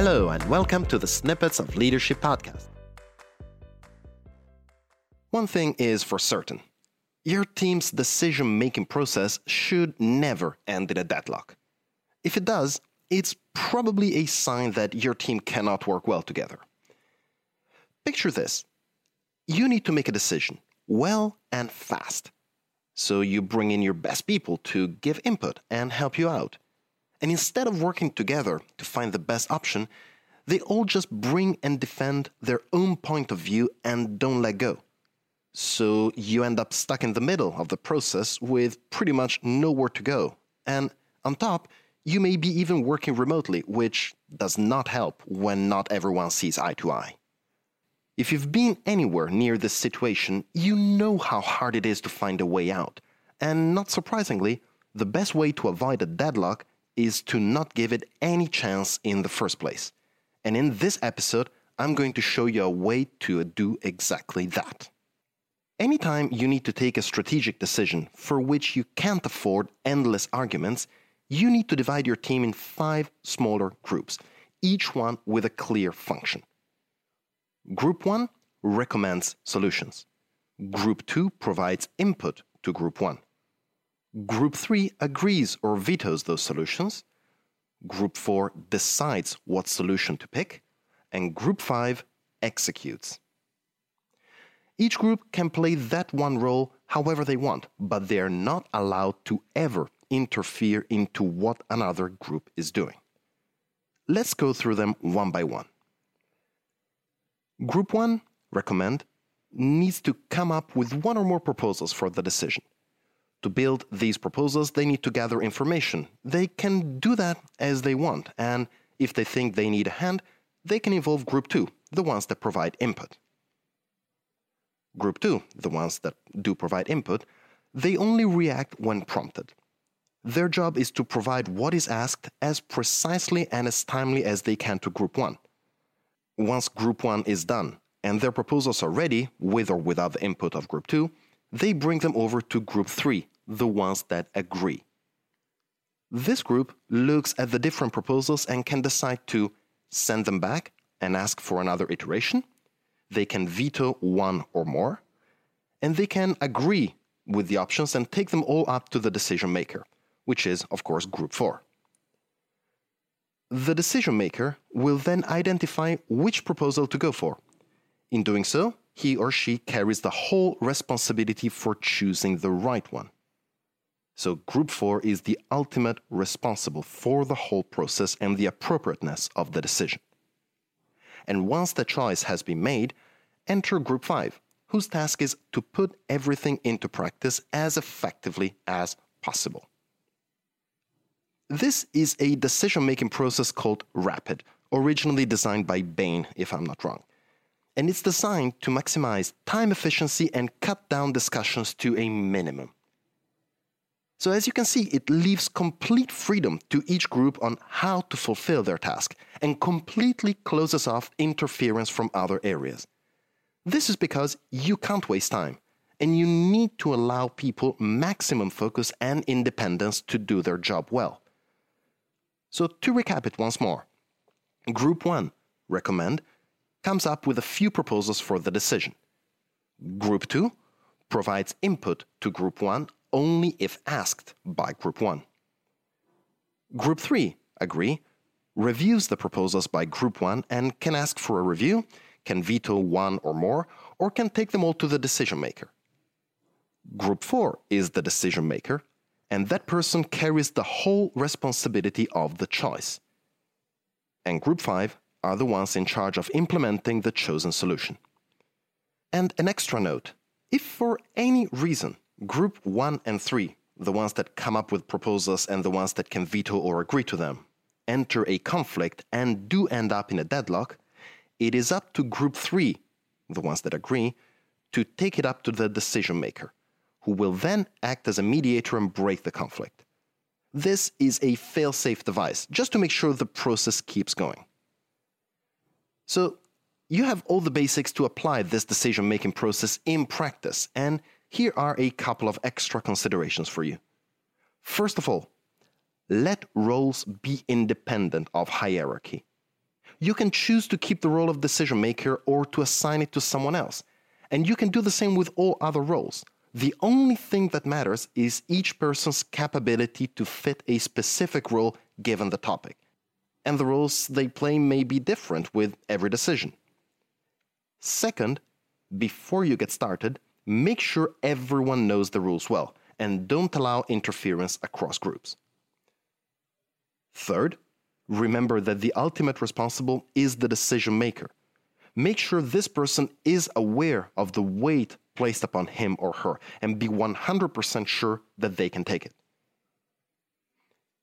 Hello, and welcome to the Snippets of Leadership podcast. One thing is for certain your team's decision making process should never end in a deadlock. If it does, it's probably a sign that your team cannot work well together. Picture this you need to make a decision well and fast. So you bring in your best people to give input and help you out. And instead of working together to find the best option, they all just bring and defend their own point of view and don't let go. So you end up stuck in the middle of the process with pretty much nowhere to go. And on top, you may be even working remotely, which does not help when not everyone sees eye to eye. If you've been anywhere near this situation, you know how hard it is to find a way out. And not surprisingly, the best way to avoid a deadlock is to not give it any chance in the first place. And in this episode, I'm going to show you a way to do exactly that. Anytime you need to take a strategic decision for which you can't afford endless arguments, you need to divide your team in five smaller groups, each one with a clear function. Group 1 recommends solutions. Group 2 provides input to Group 1. Group 3 agrees or vetoes those solutions. Group 4 decides what solution to pick. And Group 5 executes. Each group can play that one role however they want, but they are not allowed to ever interfere into what another group is doing. Let's go through them one by one. Group 1, recommend, needs to come up with one or more proposals for the decision. To build these proposals, they need to gather information. They can do that as they want, and if they think they need a hand, they can involve Group 2, the ones that provide input. Group 2, the ones that do provide input, they only react when prompted. Their job is to provide what is asked as precisely and as timely as they can to Group 1. Once Group 1 is done and their proposals are ready, with or without the input of Group 2, they bring them over to Group 3, the ones that agree. This group looks at the different proposals and can decide to send them back and ask for another iteration. They can veto one or more, and they can agree with the options and take them all up to the decision maker, which is, of course, Group 4. The decision maker will then identify which proposal to go for. In doing so, he or she carries the whole responsibility for choosing the right one. So, Group 4 is the ultimate responsible for the whole process and the appropriateness of the decision. And once the choice has been made, enter Group 5, whose task is to put everything into practice as effectively as possible. This is a decision making process called RAPID, originally designed by Bain, if I'm not wrong and it's designed to maximize time efficiency and cut down discussions to a minimum. So, as you can see, it leaves complete freedom to each group on how to fulfill their task and completely closes off interference from other areas. This is because you can't waste time, and you need to allow people maximum focus and independence to do their job well. So, to recap it once more Group 1 recommend comes up with a few proposals for the decision. Group 2 provides input to Group 1 only if asked by Group 1. Group 3 agree, reviews the proposals by Group 1 and can ask for a review, can veto one or more, or can take them all to the decision maker. Group 4 is the decision maker, and that person carries the whole responsibility of the choice. And Group 5 are the ones in charge of implementing the chosen solution. And an extra note if for any reason Group 1 and 3, the ones that come up with proposals and the ones that can veto or agree to them, enter a conflict and do end up in a deadlock, it is up to Group 3, the ones that agree, to take it up to the decision maker, who will then act as a mediator and break the conflict. This is a fail safe device just to make sure the process keeps going. So you have all the basics to apply this decision making process in practice, and here are a couple of extra considerations for you. First of all, let roles be independent of hierarchy. You can choose to keep the role of decision maker or to assign it to someone else. And you can do the same with all other roles. The only thing that matters is each person's capability to fit a specific role given the topic. And the roles they play may be different with every decision. Second, before you get started, make sure everyone knows the rules well and don't allow interference across groups. Third, remember that the ultimate responsible is the decision maker. Make sure this person is aware of the weight placed upon him or her and be 100% sure that they can take it.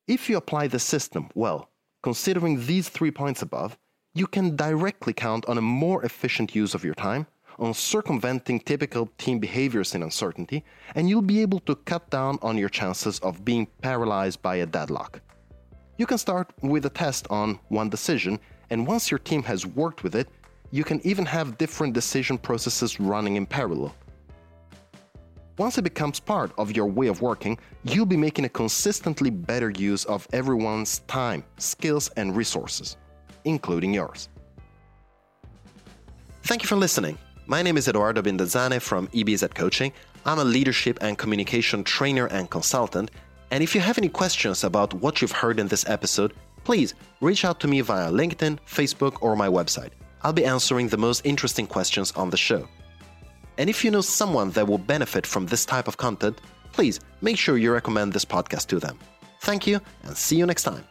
If you apply the system well, considering these three points above, you can directly count on a more efficient use of your time, on circumventing typical team behaviors in uncertainty, and you'll be able to cut down on your chances of being paralyzed by a deadlock. You can start with a test on one decision, and once your team has worked with it, you can even have different decision processes running in parallel. Once it becomes part of your way of working, you'll be making a consistently better use of everyone's time, skills, and resources, including yours. Thank you for listening. My name is Edoardo Binda Zane from EBZ Coaching. I'm a leadership and communication trainer and consultant, and if you have any questions about what you've heard in this episode, please reach out to me via LinkedIn, Facebook, or my website. I'll be answering the most interesting questions on the show. And if you know someone that will benefit from this type of content, please make sure you recommend this podcast to them. Thank you, and see you next time.